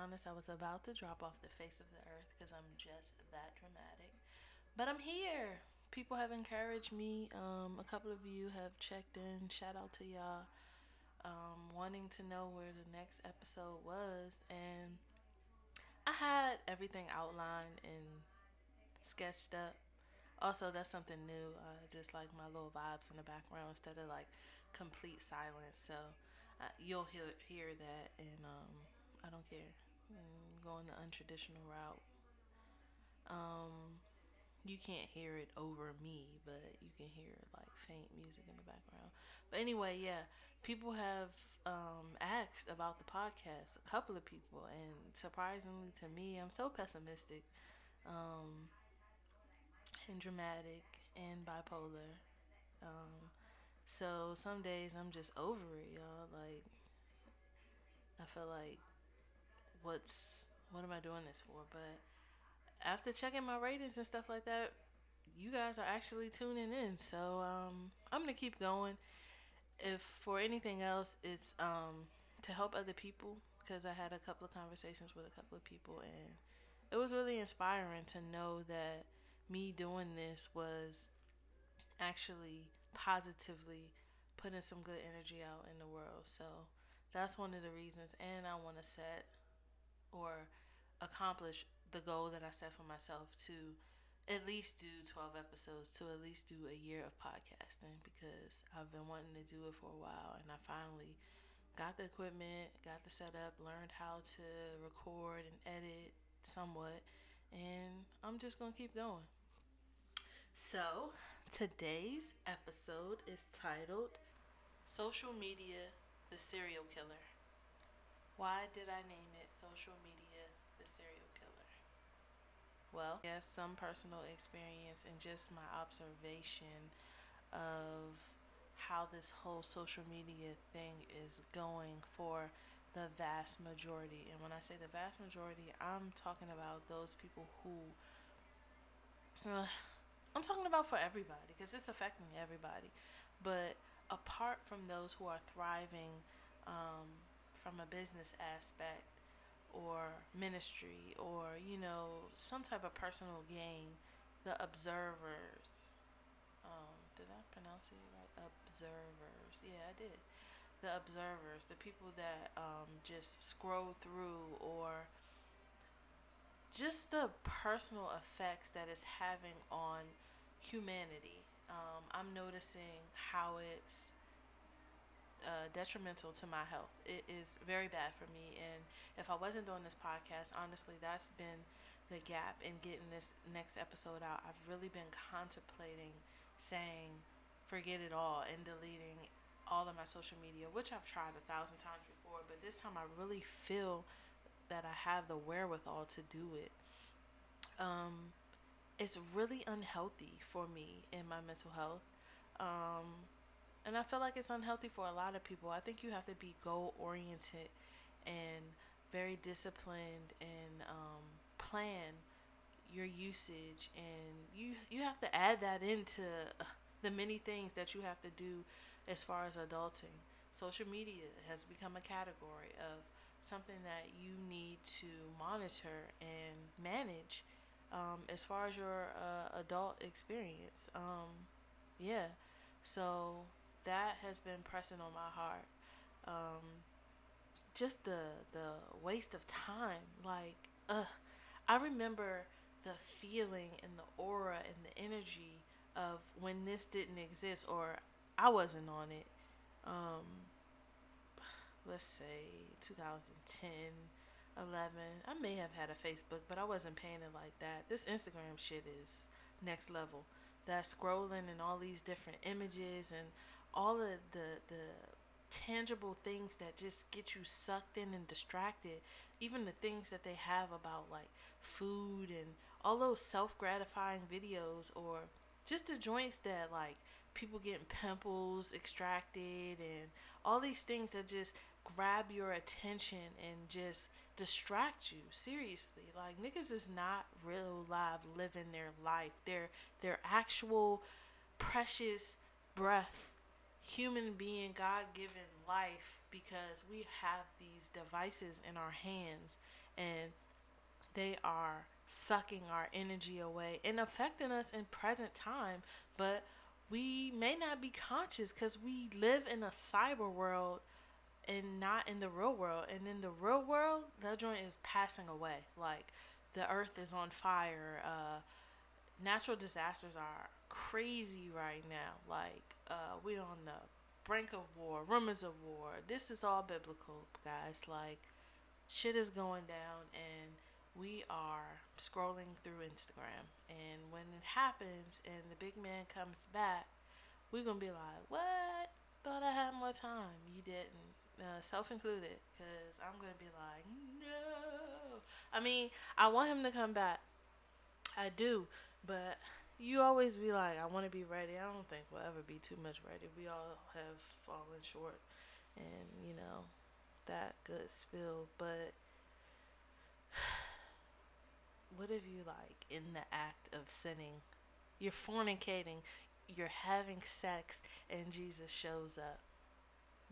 honest, I was about to drop off the face of the earth because I'm just that dramatic. But I'm here. People have encouraged me. Um, a couple of you have checked in. Shout out to y'all. Um, wanting to know where the next episode was. And I had everything outlined and sketched up. Also, that's something new. Uh, just like my little vibes in the background instead of like complete silence. So uh, you'll hear hear that, and um, I don't care. I'm going the untraditional route. Um, you can't hear it over me, but you can hear like faint music in the background. But anyway, yeah, people have um, asked about the podcast. A couple of people, and surprisingly to me, I'm so pessimistic, um, and dramatic, and bipolar. Um, so some days I'm just over it, y'all. Like I feel like what's what am I doing this for? But after checking my ratings and stuff like that, you guys are actually tuning in. So um, I'm gonna keep going. If for anything else, it's um, to help other people because I had a couple of conversations with a couple of people and it was really inspiring to know that me doing this was actually positively putting some good energy out in the world. So that's one of the reasons. And I want to set or accomplish the goal that I set for myself to at least do 12 episodes, to at least do a year of podcasting because I've been wanting to do it for a while and I finally got the equipment, got the setup, learned how to record and edit somewhat, and I'm just going to keep going. So, today's episode is titled Social Media the Serial Killer. Why did I name Social Media the Serial Killer? Well, yes, some personal experience and just my observation of how this whole social media thing is going for the vast majority. And when I say the vast majority, I'm talking about those people who. Uh, I'm talking about for everybody because it's affecting everybody. But apart from those who are thriving um, from a business aspect or ministry or you know some type of personal gain the observers um, did i pronounce it right? Observers. Yeah i did. The observers the people that um, just scroll through or just the personal effects that it's having on humanity. Um, i'm noticing how it's uh, detrimental to my health. It is very bad for me. And if I wasn't doing this podcast, honestly, that's been the gap in getting this next episode out. I've really been contemplating saying, forget it all and deleting all of my social media, which I've tried a thousand times before. But this time I really feel that I have the wherewithal to do it. Um, it's really unhealthy for me in my mental health. Um, and I feel like it's unhealthy for a lot of people. I think you have to be goal oriented and very disciplined and um, plan your usage, and you you have to add that into the many things that you have to do as far as adulting. Social media has become a category of something that you need to monitor and manage um, as far as your uh, adult experience. Um, yeah, so that has been pressing on my heart. Um, just the the waste of time. Like, uh, I remember the feeling and the aura and the energy of when this didn't exist or I wasn't on it. Um, let's say 2010, 11. I may have had a Facebook, but I wasn't paying it like that. This Instagram shit is next level. That scrolling and all these different images and all of the the tangible things that just get you sucked in and distracted even the things that they have about like food and all those self-gratifying videos or just the joints that like people getting pimples extracted and all these things that just grab your attention and just distract you seriously. Like niggas is not real live living their life. Their their actual precious breath human being, God given life because we have these devices in our hands and they are sucking our energy away and affecting us in present time. But we may not be conscious because we live in a cyber world and not in the real world. And in the real world that joint is passing away. Like the earth is on fire. Uh natural disasters are crazy right now. Like, uh, we're on the brink of war, rumors of war. This is all biblical, guys. Like, shit is going down, and we are scrolling through Instagram. And when it happens and the big man comes back, we're gonna be like, what? Thought I had more time. You didn't. Uh, self included, because I'm gonna be like, no. I mean, I want him to come back. I do, but you always be like, I want to be ready. I don't think we'll ever be too much ready. We all have fallen short, and you know, that good spill. But what if you like in the act of sinning, you're fornicating, you're having sex, and Jesus shows up?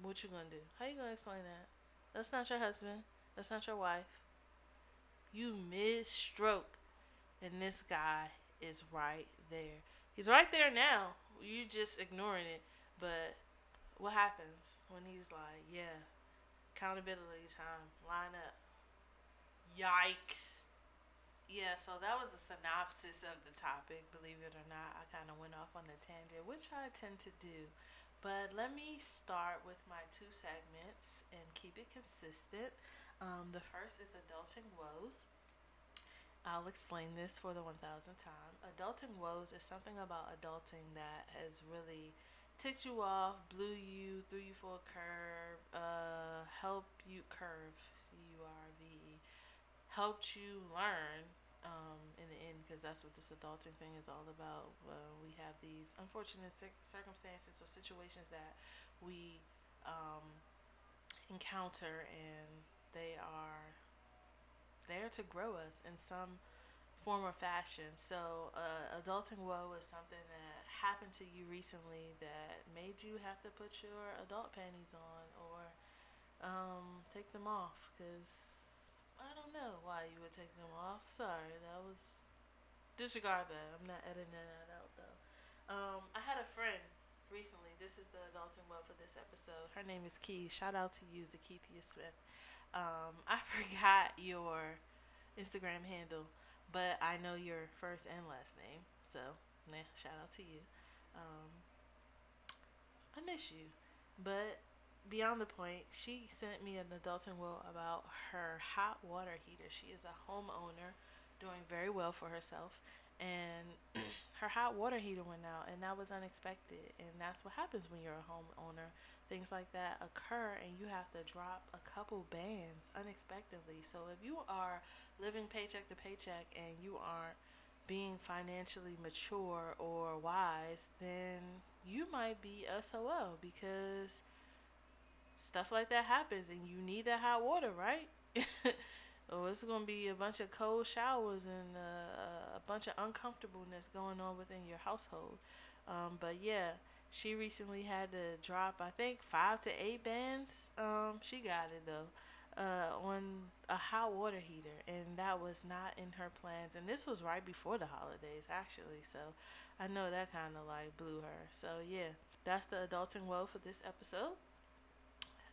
What you gonna do? How you gonna explain that? That's not your husband. That's not your wife. You mid stroke, and this guy is right there. He's right there now. You just ignoring it. But what happens when he's like, yeah, accountability time, line up. Yikes. Yeah, so that was a synopsis of the topic. Believe it or not, I kind of went off on the tangent, which I tend to do. But let me start with my two segments and keep it consistent. Um, the first is Adulting Woes. I'll explain this for the 1000th time. Adulting woes is something about adulting that has really ticked you off, blew you, threw you for a curve, uh, helped you curve, C U R V E, helped you learn um, in the end, because that's what this adulting thing is all about. Uh, we have these unfortunate circumstances or situations that we um, encounter, and they are there to grow us in some form or fashion. So, uh, adulting woe is something that happened to you recently that made you have to put your adult panties on or um, take them off because I don't know why you would take them off. Sorry, that was disregard that. I'm not editing that out though. Um, I had a friend recently. This is the adulting woe for this episode. Her name is Key. Shout out to you, Zakethia Smith. Um, I forgot your Instagram handle, but I know your first and last name. So, nah, shout out to you. Um, I miss you. But beyond the point, she sent me an adulting will about her hot water heater. She is a homeowner doing very well for herself and her hot water heater went out and that was unexpected and that's what happens when you're a homeowner. Things like that occur and you have to drop a couple bands unexpectedly. So if you are living paycheck to paycheck and you aren't being financially mature or wise then you might be SOL because stuff like that happens and you need that hot water right Oh, it's gonna be a bunch of cold showers and uh, a bunch of uncomfortableness going on within your household. Um, but yeah, she recently had to drop, I think, five to eight bands. Um, she got it though. Uh, on a hot water heater, and that was not in her plans. And this was right before the holidays, actually. So I know that kind of like blew her. So yeah, that's the adulting woe for this episode.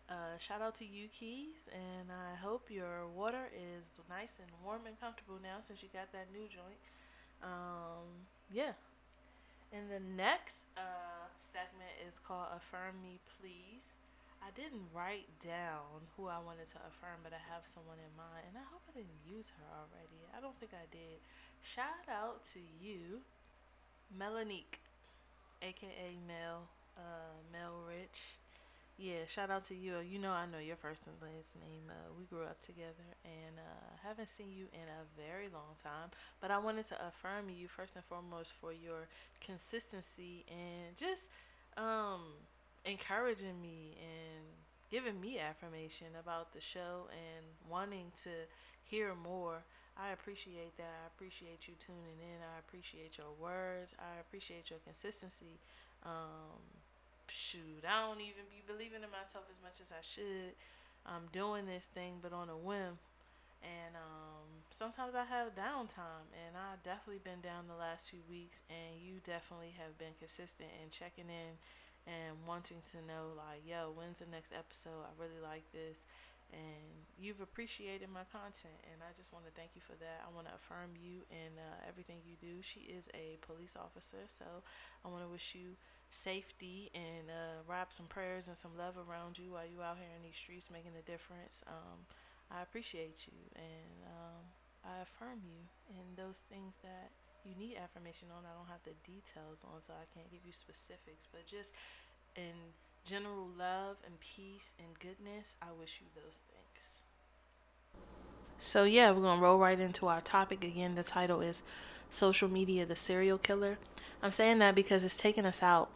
Uh, shout out to you, Keys, and I hope your water is nice and warm and comfortable now since you got that new joint. Um, yeah. And the next uh, segment is called Affirm Me Please. I didn't write down who I wanted to affirm, but I have someone in mind, and I hope I didn't use her already. I don't think I did. Shout out to you, Melanique, aka Mel, uh, Mel Rich. Yeah, shout out to you. You know, I know your first and last name. Uh, we grew up together and uh, haven't seen you in a very long time. But I wanted to affirm you first and foremost for your consistency and just um, encouraging me and giving me affirmation about the show and wanting to hear more. I appreciate that. I appreciate you tuning in. I appreciate your words. I appreciate your consistency. Um, shoot, I don't even be believing in myself as much as I should. I'm doing this thing, but on a whim. And um, sometimes I have downtime, and I definitely been down the last few weeks. And you definitely have been consistent in checking in and wanting to know, like, yo, when's the next episode? I really like this and you've appreciated my content and i just want to thank you for that. I want to affirm you in uh, everything you do. She is a police officer so i want to wish you safety and uh, wrap some prayers and some love around you while you out here in these streets making a difference. Um, i appreciate you and um, i affirm you in those things that you need affirmation on. I don't have the details on so i can't give you specifics but just in general love and peace and goodness, I wish you those things. So, yeah, we're going to roll right into our topic again. The title is Social Media the Serial Killer. I'm saying that because it's taking us out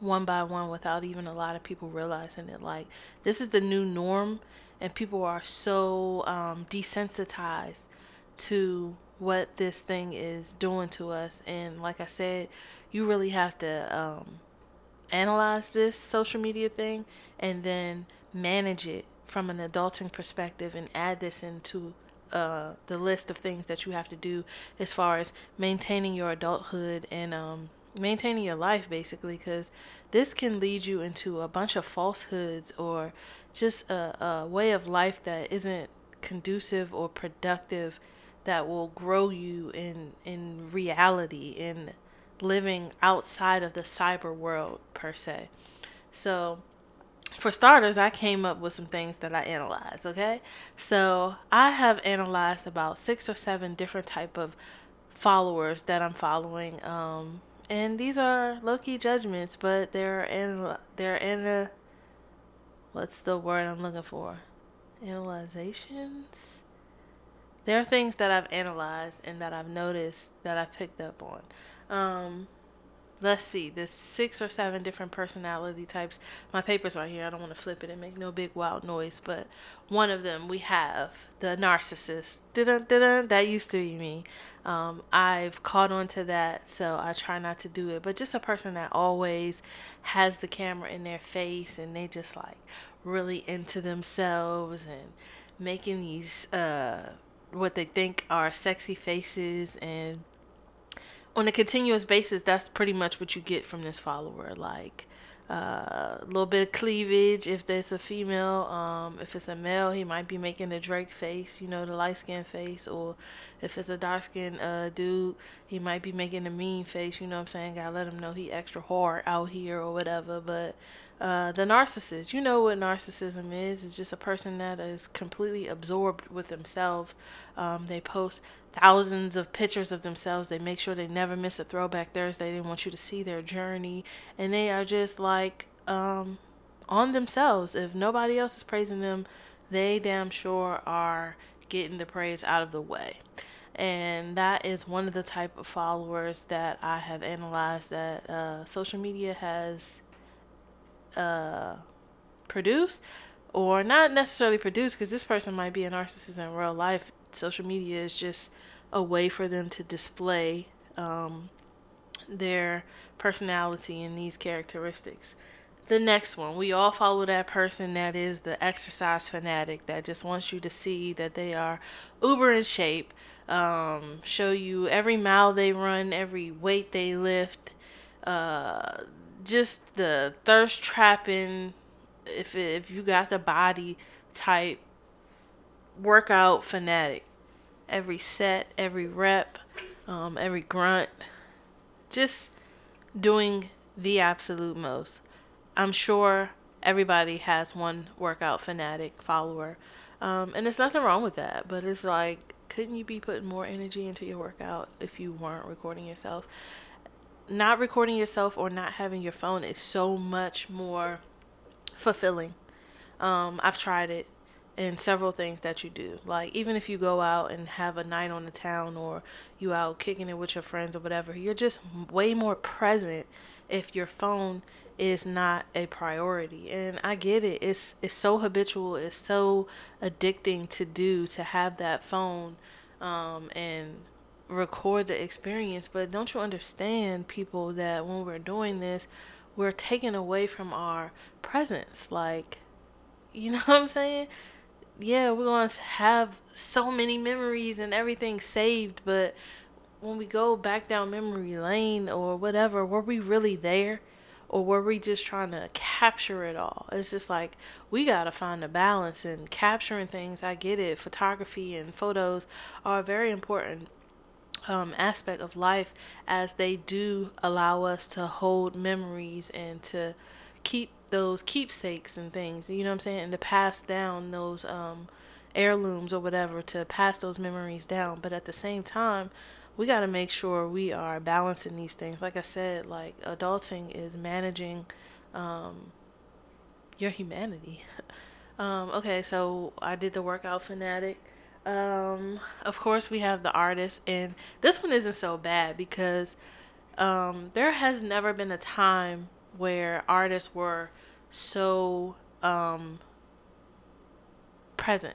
one by one without even a lot of people realizing it. Like, this is the new norm, and people are so um, desensitized to what this thing is doing to us. And, like I said, you really have to. Um, analyze this social media thing and then manage it from an adulting perspective and add this into uh, the list of things that you have to do as far as maintaining your adulthood and um, maintaining your life basically because this can lead you into a bunch of falsehoods or just a, a way of life that isn't conducive or productive that will grow you in in reality in living outside of the cyber world per se. So, for starters, I came up with some things that I analyzed, okay? So, I have analyzed about 6 or 7 different type of followers that I'm following um and these are low-key judgments, but they're in they're in a what's the word I'm looking for? Analyzations. There are things that I've analyzed and that I've noticed that I've picked up on. Um, let's see, there's six or seven different personality types. My paper's right here. I don't want to flip it and make no big wild noise, but one of them we have the narcissist. Dun dun That used to be me. Um, I've caught on to that, so I try not to do it. But just a person that always has the camera in their face and they just like really into themselves and making these uh, what they think are sexy faces and on a continuous basis, that's pretty much what you get from this follower. Like uh, a little bit of cleavage if there's a female. Um, if it's a male, he might be making the Drake face, you know, the light skin face. Or if it's a dark skin uh, dude, he might be making the mean face, you know what I'm saying? Gotta let him know he extra hard out here or whatever. But uh, the narcissist, you know what narcissism is. It's just a person that is completely absorbed with themselves. Um, they post thousands of pictures of themselves. They make sure they never miss a throwback Thursday. They want you to see their journey. And they are just like um, on themselves. If nobody else is praising them, they damn sure are getting the praise out of the way. And that is one of the type of followers that I have analyzed that uh, social media has uh, produced, or not necessarily produce, because this person might be a narcissist in real life. Social media is just a way for them to display um, their personality and these characteristics. The next one, we all follow that person that is the exercise fanatic that just wants you to see that they are uber in shape, um, show you every mile they run, every weight they lift, uh, just the thirst trapping. If if you got the body type workout fanatic, every set, every rep, um, every grunt, just doing the absolute most. I'm sure everybody has one workout fanatic follower, um, and there's nothing wrong with that. But it's like, couldn't you be putting more energy into your workout if you weren't recording yourself? Not recording yourself or not having your phone is so much more fulfilling. Um, I've tried it in several things that you do. Like even if you go out and have a night on the town or you out kicking it with your friends or whatever, you're just way more present if your phone is not a priority. And I get it. It's it's so habitual, it's so addicting to do to have that phone um, and record the experience, but don't you understand people that when we're doing this, we're taken away from our presence. Like, you know what I'm saying? Yeah, we're going to have so many memories and everything saved, but when we go back down memory lane or whatever, were we really there? Or were we just trying to capture it all? It's just like we got to find a balance in capturing things. I get it. Photography and photos are very important um, aspect of life as they do allow us to hold memories and to keep those keepsakes and things, you know what I'm saying, and to pass down those um, heirlooms or whatever, to pass those memories down. But at the same time, we got to make sure we are balancing these things. Like I said, like adulting is managing um, your humanity. um, okay, so I did the workout fanatic. Um, of course, we have the artist, and this one isn't so bad because um, there has never been a time where artists were so um, present.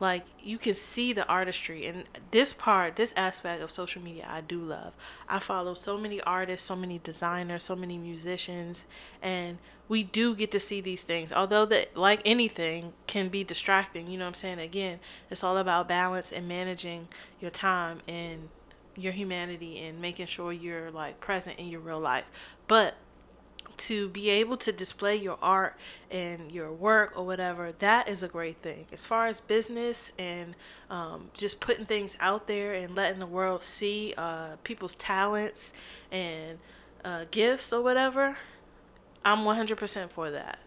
Like you can see the artistry, and this part, this aspect of social media, I do love. I follow so many artists, so many designers, so many musicians, and we do get to see these things. Although that like anything can be distracting, you know what I'm saying? Again, it's all about balance and managing your time and your humanity and making sure you're like present in your real life. But to be able to display your art and your work or whatever, that is a great thing. As far as business and um, just putting things out there and letting the world see uh, people's talents and uh, gifts or whatever, I'm 100% for that.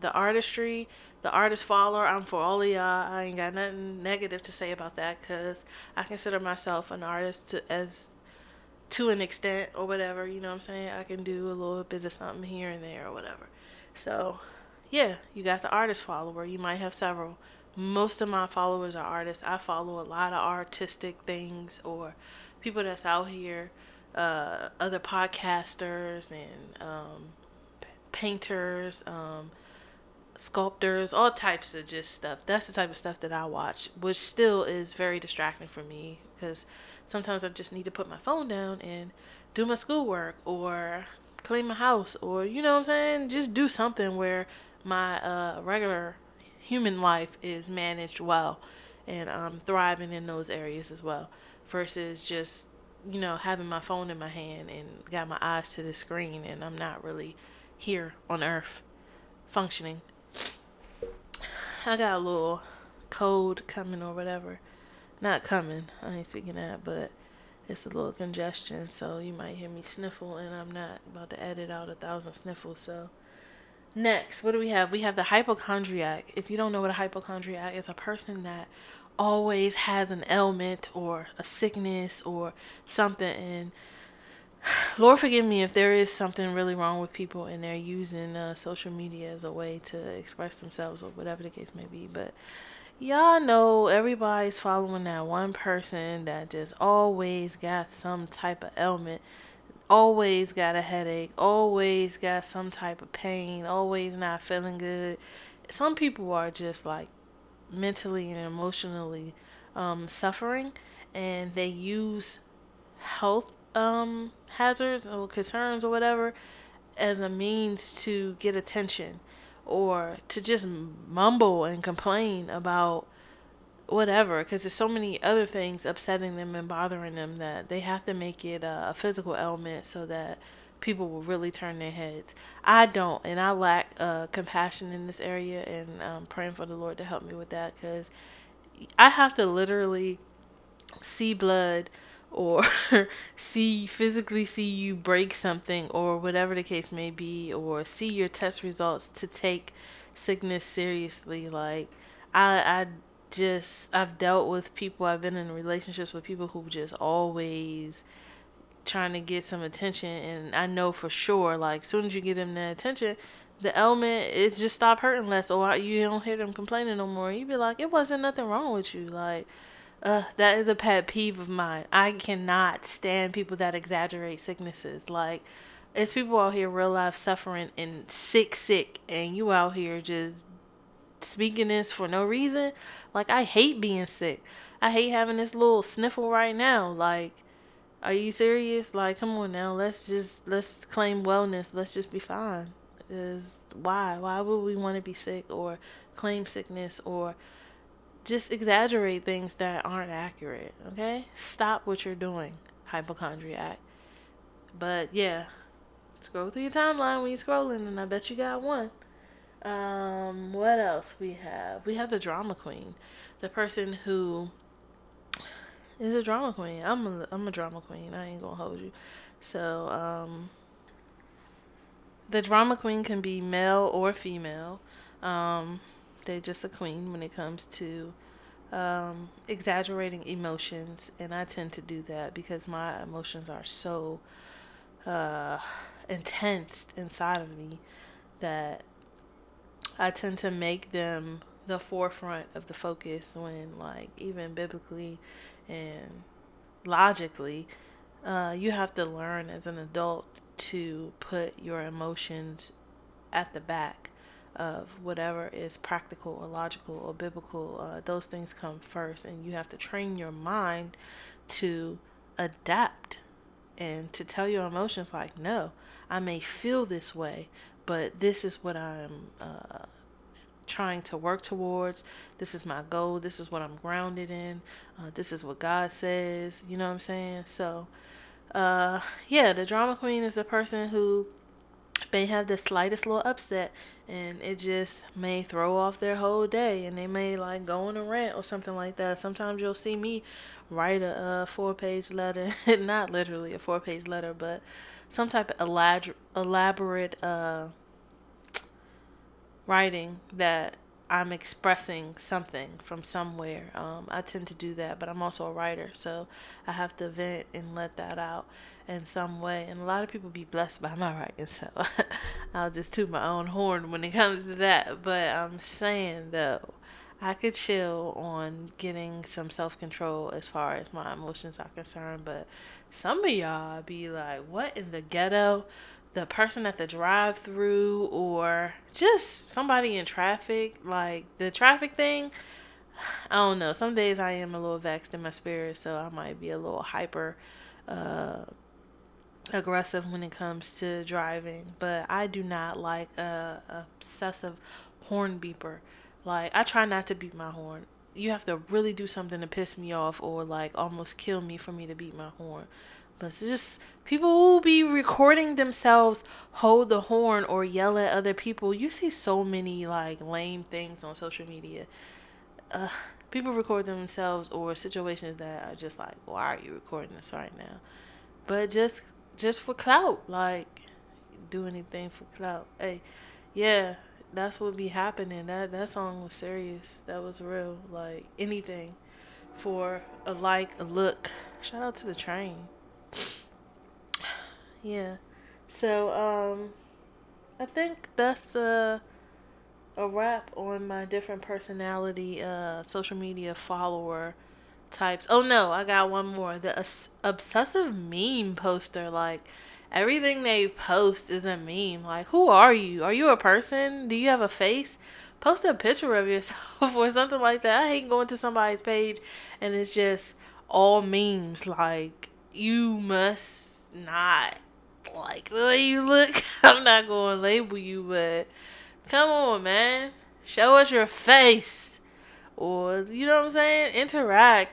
The artistry, the artist follower, I'm for all of y'all. I ain't got nothing negative to say about that because I consider myself an artist to, as to an extent or whatever. You know what I'm saying? I can do a little bit of something here and there or whatever. So, yeah, you got the artist follower. You might have several. Most of my followers are artists. I follow a lot of artistic things or people that's out here, uh, other podcasters and um, painters, um, sculptors, all types of just stuff. That's the type of stuff that I watch, which still is very distracting for me because sometimes I just need to put my phone down and do my schoolwork or clean my house or you know what I'm saying, just do something where my uh, regular human life is managed well and I'm thriving in those areas as well versus just you know having my phone in my hand and got my eyes to the screen and I'm not really here on earth functioning. I got a little cold coming or whatever. Not coming, I ain't speaking that, but it's a little congestion, so you might hear me sniffle, and I'm not about to edit out a thousand sniffles. So, next, what do we have? We have the hypochondriac. If you don't know what a hypochondriac is, a person that always has an ailment or a sickness or something, and Lord forgive me if there is something really wrong with people and they're using uh, social media as a way to express themselves or whatever the case may be. But y'all know everybody's following that one person that just always got some type of ailment, always got a headache, always got some type of pain, always not feeling good. Some people are just like mentally and emotionally um, suffering and they use health um hazards or concerns or whatever as a means to get attention or to just mumble and complain about whatever because there's so many other things upsetting them and bothering them that they have to make it a, a physical element so that people will really turn their heads. I don't and i lack uh, compassion in this area and i'm praying for the lord to help me with that because i have to literally see blood or see physically see you break something or whatever the case may be or see your test results to take sickness seriously like i i just i've dealt with people i've been in relationships with people who just always trying to get some attention and i know for sure like as soon as you get them that attention the element is just stop hurting less or you don't hear them complaining no more. You'd be like it wasn't nothing wrong with you like uh, that is a pet peeve of mine. I cannot stand people that exaggerate sicknesses. Like, it's people out here real life suffering and sick, sick, and you out here just speaking this for no reason. Like, I hate being sick. I hate having this little sniffle right now. Like, Are you serious? Like, come on now. Let's just let's claim wellness. Let's just be fine. Is why? Why would we want to be sick or claim sickness or just exaggerate things that aren't accurate? Okay? Stop what you're doing, hypochondriac. But yeah, scroll through your timeline when you're scrolling, and I bet you got one. Um, what else we have? We have the drama queen, the person who is a drama queen. I'm a I'm a drama queen. I ain't gonna hold you. So um, the drama queen can be male or female. Um, they're just a queen when it comes to um, exaggerating emotions, and I tend to do that because my emotions are so uh, intense inside of me that I tend to make them the forefront of the focus when, like, even biblically and logically, uh, you have to learn as an adult to put your emotions at the back of whatever is practical or logical or biblical. Uh, those things come first, and you have to train your mind to adapt and to tell your emotions, like, no, I may feel this way, but this is what I'm uh, trying to work towards. This is my goal. This is what I'm grounded in. Uh, this is what God says. You know what I'm saying? So, uh, yeah, the drama queen is a person who may have the slightest little upset and it just may throw off their whole day and they may like go on a rant or something like that. Sometimes you'll see me write a, a four page letter, not literally a four page letter, but some type of elab- elaborate uh, writing that I'm expressing something from somewhere. Um, I tend to do that, but I'm also a writer, so I have to vent and let that out in some way. And a lot of people be blessed by my writing, so I'll just toot my own horn when it comes to that. But I'm saying though, I could chill on getting some self control as far as my emotions are concerned, but some of y'all be like, what in the ghetto? The person at the drive through or just somebody in traffic, like the traffic thing, I don't know. Some days I am a little vexed in my spirit, so I might be a little hyper uh, aggressive when it comes to driving. But I do not like a, a obsessive horn beeper. Like I try not to beat my horn. You have to really do something to piss me off or like almost kill me for me to beat my horn. It's just people will be recording themselves hold the horn or yell at other people. You see so many like lame things on social media. Uh, people record themselves or situations that are just like, why are you recording this right now? But just just for clout, like do anything for clout. Hey, yeah, that's what be happening. That that song was serious. That was real. Like anything for a like, a look. Shout out to the train. Yeah. So, um, I think that's a, a wrap on my different personality, uh, social media follower types. Oh no, I got one more. The obsessive meme poster. Like, everything they post is a meme. Like, who are you? Are you a person? Do you have a face? Post a picture of yourself or something like that. I hate going to somebody's page and it's just all memes. Like, you must not like the way you look. I'm not going to label you, but come on, man. Show us your face. Or, you know what I'm saying? Interact.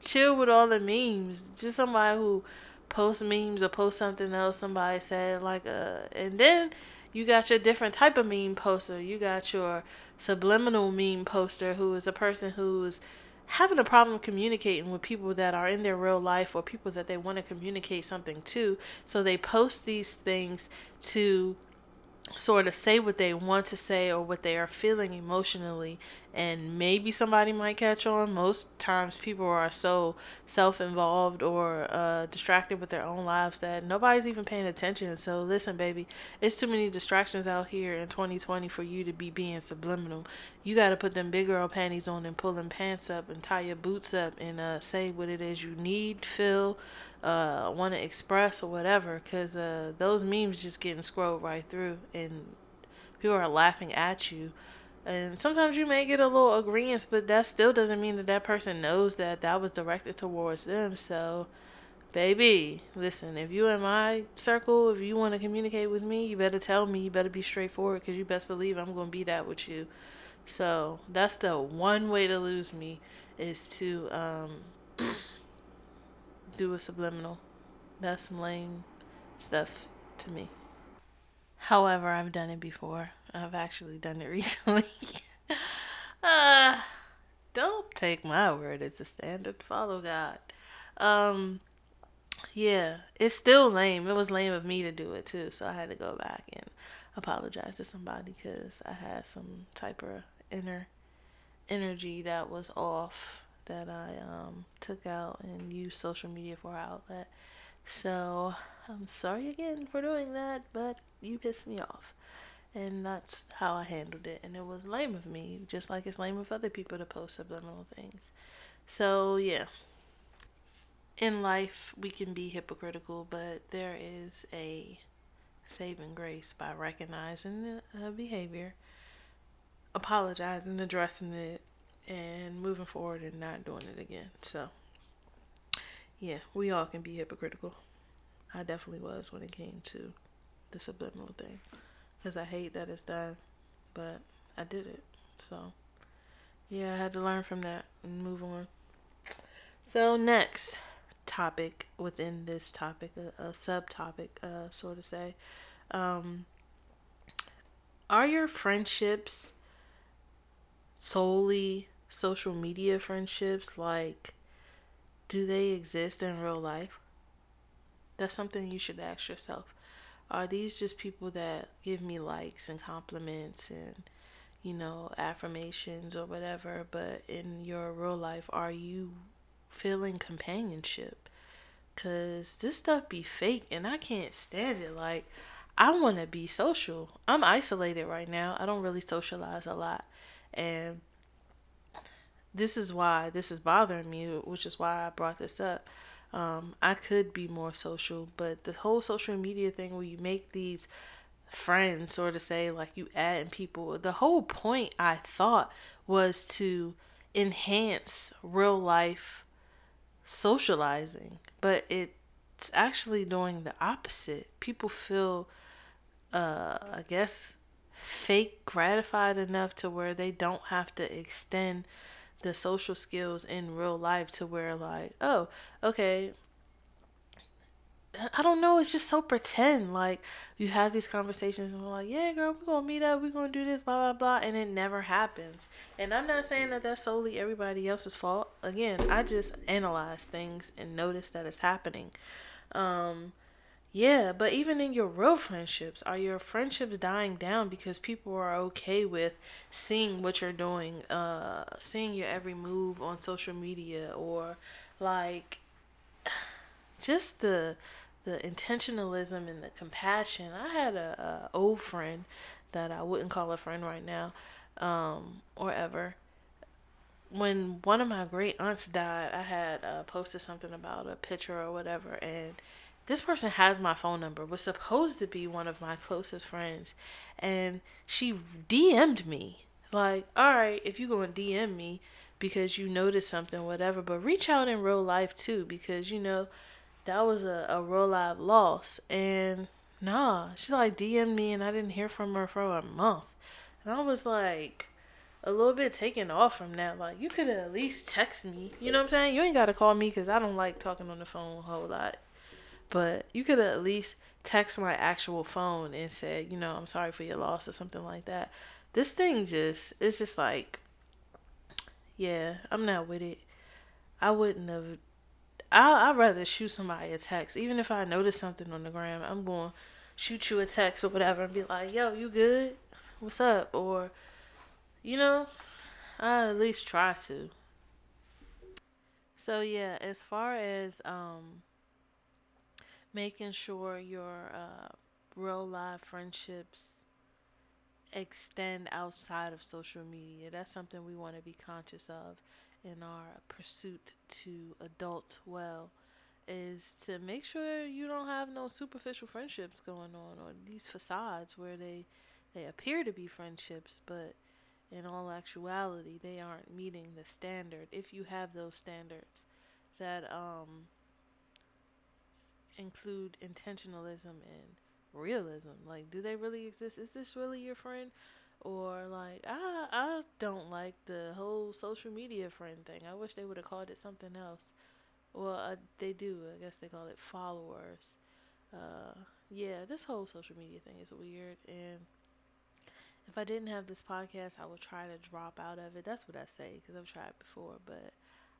Chill with all the memes. Just somebody who posts memes or post something else somebody said. Like, uh, and then you got your different type of meme poster. You got your subliminal meme poster, who is a person who's having a problem communicating with people that are in their real life or people that they want to communicate something to. So they post these things to sort of say what they want to say or what they are feeling emotionally and maybe somebody might catch on. Most times people are so self-involved or uh, distracted with their own lives that nobody's even paying attention. So listen baby it's too many distractions out here in 2020 for you to be being subliminal. You got to put them big girl panties on and pull them pants up and tie your boots up and uh, say what it is you need feel uh, want to express or whatever, because uh, those memes just getting scrolled right through, and people are laughing at you. And sometimes you may get a little agreement, but that still doesn't mean that that person knows that that was directed towards them. So baby, listen, if you in my circle, if you want to communicate with me, you better tell me. You better be straightforward because you best believe I'm going to be that with you. So that's the one way to lose me is to um, do a subliminal. That's lame stuff to me. However, I've done it before. I've actually done it recently. uh, don't take my word as a standard. Follow God. Um, yeah, it's still lame. It was lame of me to do it too, so I had to go back and apologize to somebody because I had some type of inner energy that was off that I um, took out and used social media for outlet. So I'm sorry again for doing that, but you pissed me off. And that's how I handled it. And it was lame of me, just like it's lame of other people to post subliminal things. So, yeah. In life, we can be hypocritical, but there is a saving grace by recognizing the behavior, apologizing, addressing it, and moving forward and not doing it again. So, yeah, we all can be hypocritical. I definitely was when it came to the subliminal thing because I hate that it's done, but I did it. So, yeah, I had to learn from that and move on. So, next topic within this topic, a, a subtopic, uh, so to say. Um, are your friendships solely social media friendships? Like, do they exist in real life? That's something you should ask yourself. Are these just people that give me likes and compliments and, you know, affirmations or whatever? But in your real life, are you feeling companionship? Because this stuff be fake and I can't stand it. Like, I want to be social. I'm isolated right now. I don't really socialize a lot. And this is why this is bothering me, which is why I brought this up. Um, I could be more social, but the whole social media thing where you make these friends, sort of say, like you add people, the whole point I thought was to enhance real life socializing, but it's actually doing the opposite. People feel, uh, I guess, fake gratified enough to where they don't have to extend the social skills in real life to where like oh okay I don't know. It's just so pretend. Like you have these conversations and we're like, yeah, girl, we're gonna meet up. We're gonna do this, blah blah blah, and it never happens. And I'm not saying that that's solely everybody else's fault. Again, I just analyze things and notice that it's happening. Um, yeah, but even in your real friendships, are your friendships dying down because people are okay with seeing what you're doing, uh, seeing your every move on social media, or like just the the intentionalism and the compassion. I had a, a old friend that I wouldn't call a friend right now, um, or ever. When one of my great aunts died, I had uh, posted something about a picture or whatever, and this person has my phone number, was supposed to be one of my closest friends, and she DM'd me. Like, all right, if you go and DM me because you noticed something, whatever, but reach out in real life too, because you know, that was a, a real life loss. And nah, she like DM'd me and I didn't hear from her for a month. And I was like, a little bit taken off from that. Like, you could at least text me. You know what I'm saying? You ain't got to call me because I don't like talking on the phone a whole lot. But you could at least text my actual phone and say, you know, I'm sorry for your loss or something like that. This thing just, it's just like, yeah, I'm not with it. I wouldn't have. I I'd rather shoot somebody a text, even if I notice something on the gram. I'm going shoot you a text or whatever and be like, "Yo, you good? What's up?" Or, you know, I at least try to. So yeah, as far as um making sure your uh, real life friendships extend outside of social media. That's something we want to be conscious of in our pursuit to adult well is to make sure you don't have no superficial friendships going on or these facades where they they appear to be friendships but in all actuality they aren't meeting the standard if you have those standards that um include intentionalism and realism. Like, do they really exist? Is this really your friend? Or like, I I don't like the whole social media friend thing. I wish they would have called it something else. Well, uh, they do. I guess they call it followers. Uh, yeah, this whole social media thing is weird. And if I didn't have this podcast, I would try to drop out of it. That's what I say because I've tried before, but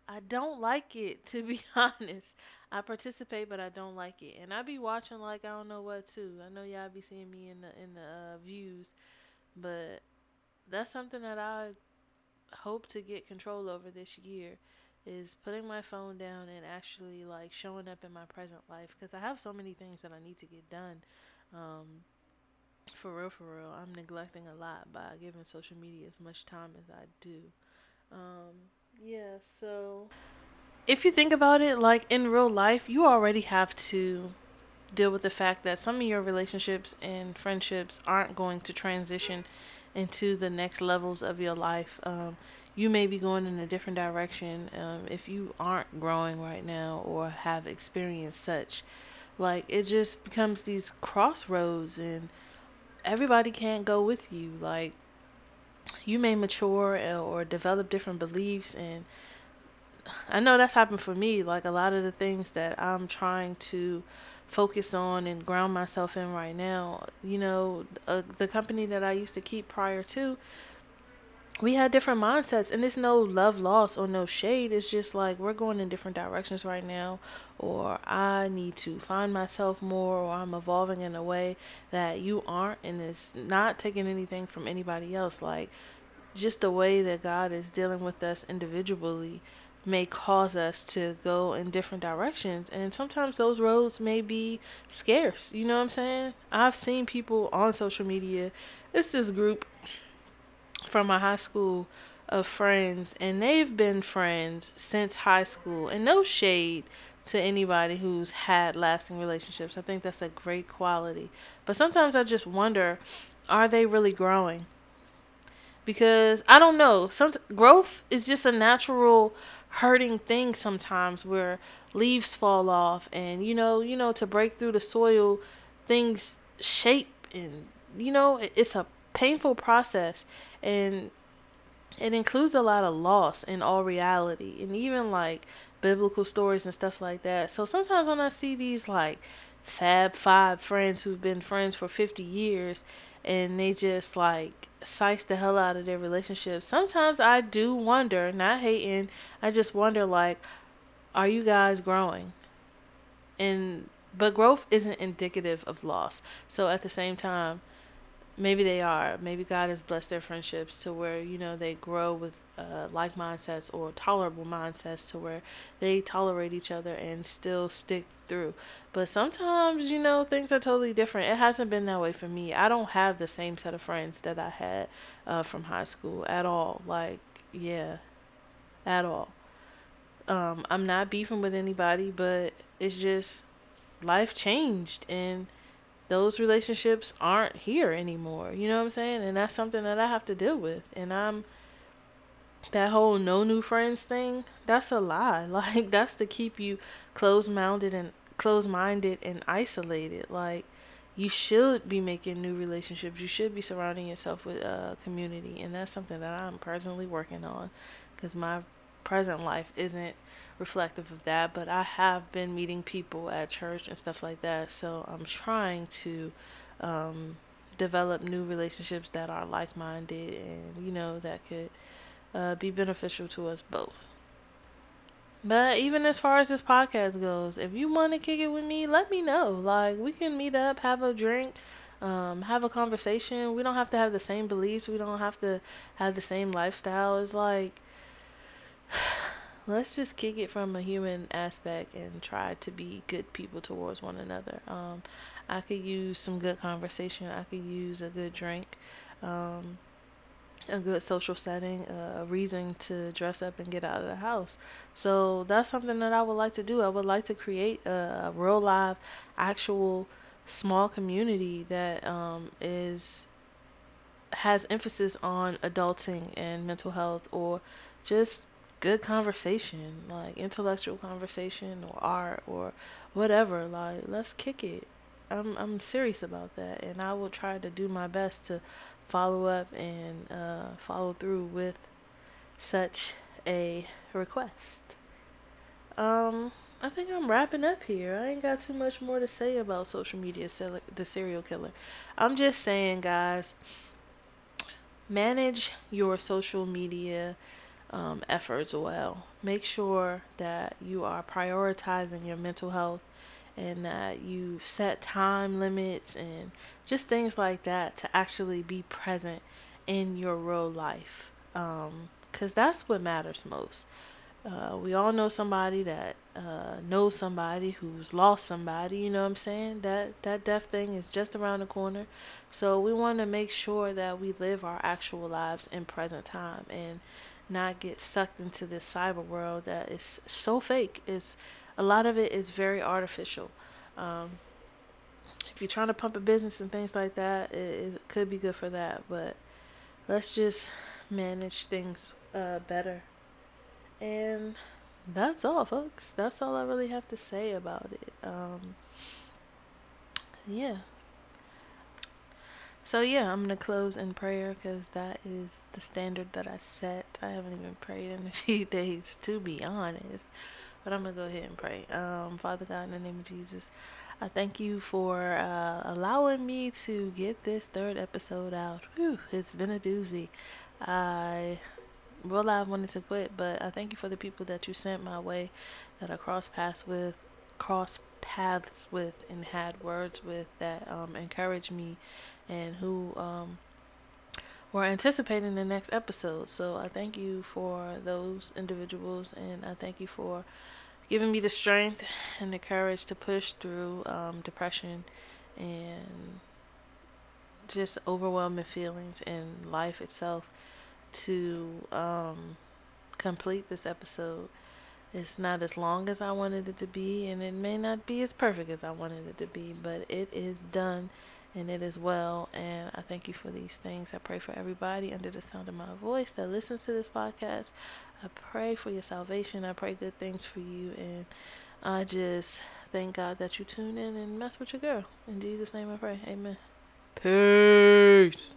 I don't like it to be honest. I participate, but I don't like it, and I be watching like I don't know what too. I know y'all be seeing me in the in the uh, views, but that's something that I hope to get control over this year is putting my phone down and actually like showing up in my present life because I have so many things that I need to get done. Um, for real, for real, I'm neglecting a lot by giving social media as much time as I do. Um, yeah, so if you think about it, like in real life, you already have to deal with the fact that some of your relationships and friendships aren't going to transition into the next levels of your life. Um, you may be going in a different direction um, if you aren't growing right now or have experienced such. Like it just becomes these crossroads, and everybody can't go with you. Like you may mature or develop different beliefs and I know that's happened for me like a lot of the things that I'm trying to focus on and ground myself in right now you know uh, the company that I used to keep prior to we had different mindsets and it's no love loss or no shade. It's just like we're going in different directions right now or i need to find myself more or i'm evolving in a way that you aren't and it's not taking anything from anybody else. Like just the way that god is dealing with us individually may cause us to go in different directions and sometimes those roads may be scarce. You know what i'm saying? I've seen people on social media. It's this group from my high school of friends, and they've been friends since high school. And no shade to anybody who's had lasting relationships. I think that's a great quality. But sometimes I just wonder are they really growing? Because I don't know. Some growth is just a natural hurting thing sometimes where leaves fall off and you know, you know to break through the soil things shape and you know, it's a painful process and it includes a lot of loss in all reality and even like biblical stories and stuff like that. So sometimes when I see these like fab five friends who've been friends for 50 years and they just like size the hell out of their relationship, sometimes I do wonder, not hating, I just wonder like, are you guys growing? And but growth isn't indicative of loss. So at the same time, maybe they are. Maybe God has blessed their friendships to where, you know, they grow with uh, like mindsets or tolerable mindsets to where they tolerate each other and still stick through. But sometimes, you know, things are totally different. It hasn't been that way for me. I don't have the same set of friends that I had uh, from high school at all. Like, yeah, at all. Um, I'm not beefing with anybody, but it's just life changed and those relationships aren't here anymore. You know what I'm saying? And that's something that I have to deal with. And I'm that whole no new friends thing, that's a lie. Like that's to keep you closed minded and closed minded and isolated. Like you should be making new relationships. You should be surrounding yourself with a community, and that's something that I'm personally working on because my present life isn't reflective of that, but I have been meeting people at church and stuff like that. So I'm trying to um, develop new relationships that are like minded and, you know, that could uh, be beneficial to us both. But even as far as this podcast goes, if you want to kick it with me, let me know. Like, we can meet up, have a drink, um, have a conversation. We don't have to have the same beliefs, we don't have to have the same lifestyle. It's like, let's just kick it from a human aspect and try to be good people towards one another. Um, I could use some good conversation. I could use a good drink, um, a good social setting, a reason to dress up and get out of the house. So that's something that I would like to do. I would like to create a, a real live, actual small community that um, is has emphasis on adulting and mental health or just good conversation, like intellectual conversation or art or whatever. Like, let's kick it. I'm I'm serious about that, and I will try to do my best to follow up and uh, follow through with such a request. Um, I think I'm wrapping up here. I ain't got too much more to say about social media, the serial killer. I'm just saying, guys, manage your social media um, efforts well. Make sure that you are prioritizing your mental health and that you set time limits and just things like that to actually be present in your real life. Because um, that's what matters most. Uh, we all know somebody that uh, knows somebody who's lost somebody. You know what I'm saying? That that death thing is just around the corner. So we want to make sure that we live our actual lives in present time and not get sucked into this cyber world that is so fake. It's a lot of it is very artificial. Um, if you're trying to pump a business and things like that, it, it could be good for that. But let's just manage things uh, better. And that's all, folks. That's all I really have to say about it. Um, yeah. So yeah, I'm gonna close in prayer because that is the standard that I set. I haven't even prayed in a few days, to be honest. But I'm gonna go ahead and pray. Um, Father God, in the name of Jesus, I thank you for uh, allowing me to get this third episode out. Whew, it's been a doozy. I real I wanted to quit, but I thank you for the people that you sent my way, that I crossed paths with, crossed paths with, and had words with that um, encouraged me, and who um, we're anticipating the next episode. So I thank you for those individuals, and I thank you for giving me the strength and the courage to push through um, depression and just overwhelming feelings in life itself to um, complete this episode. It's not as long as I wanted it to be, and it may not be as perfect as I wanted it to be, but it is done and it is well. And I thank you for these things. I pray for everybody under the sound of my voice that listens to this podcast. I pray for your salvation. I pray good things for you. And I just thank God that you tune in and mess with your girl. In Jesus' name I pray. Amen. Peace.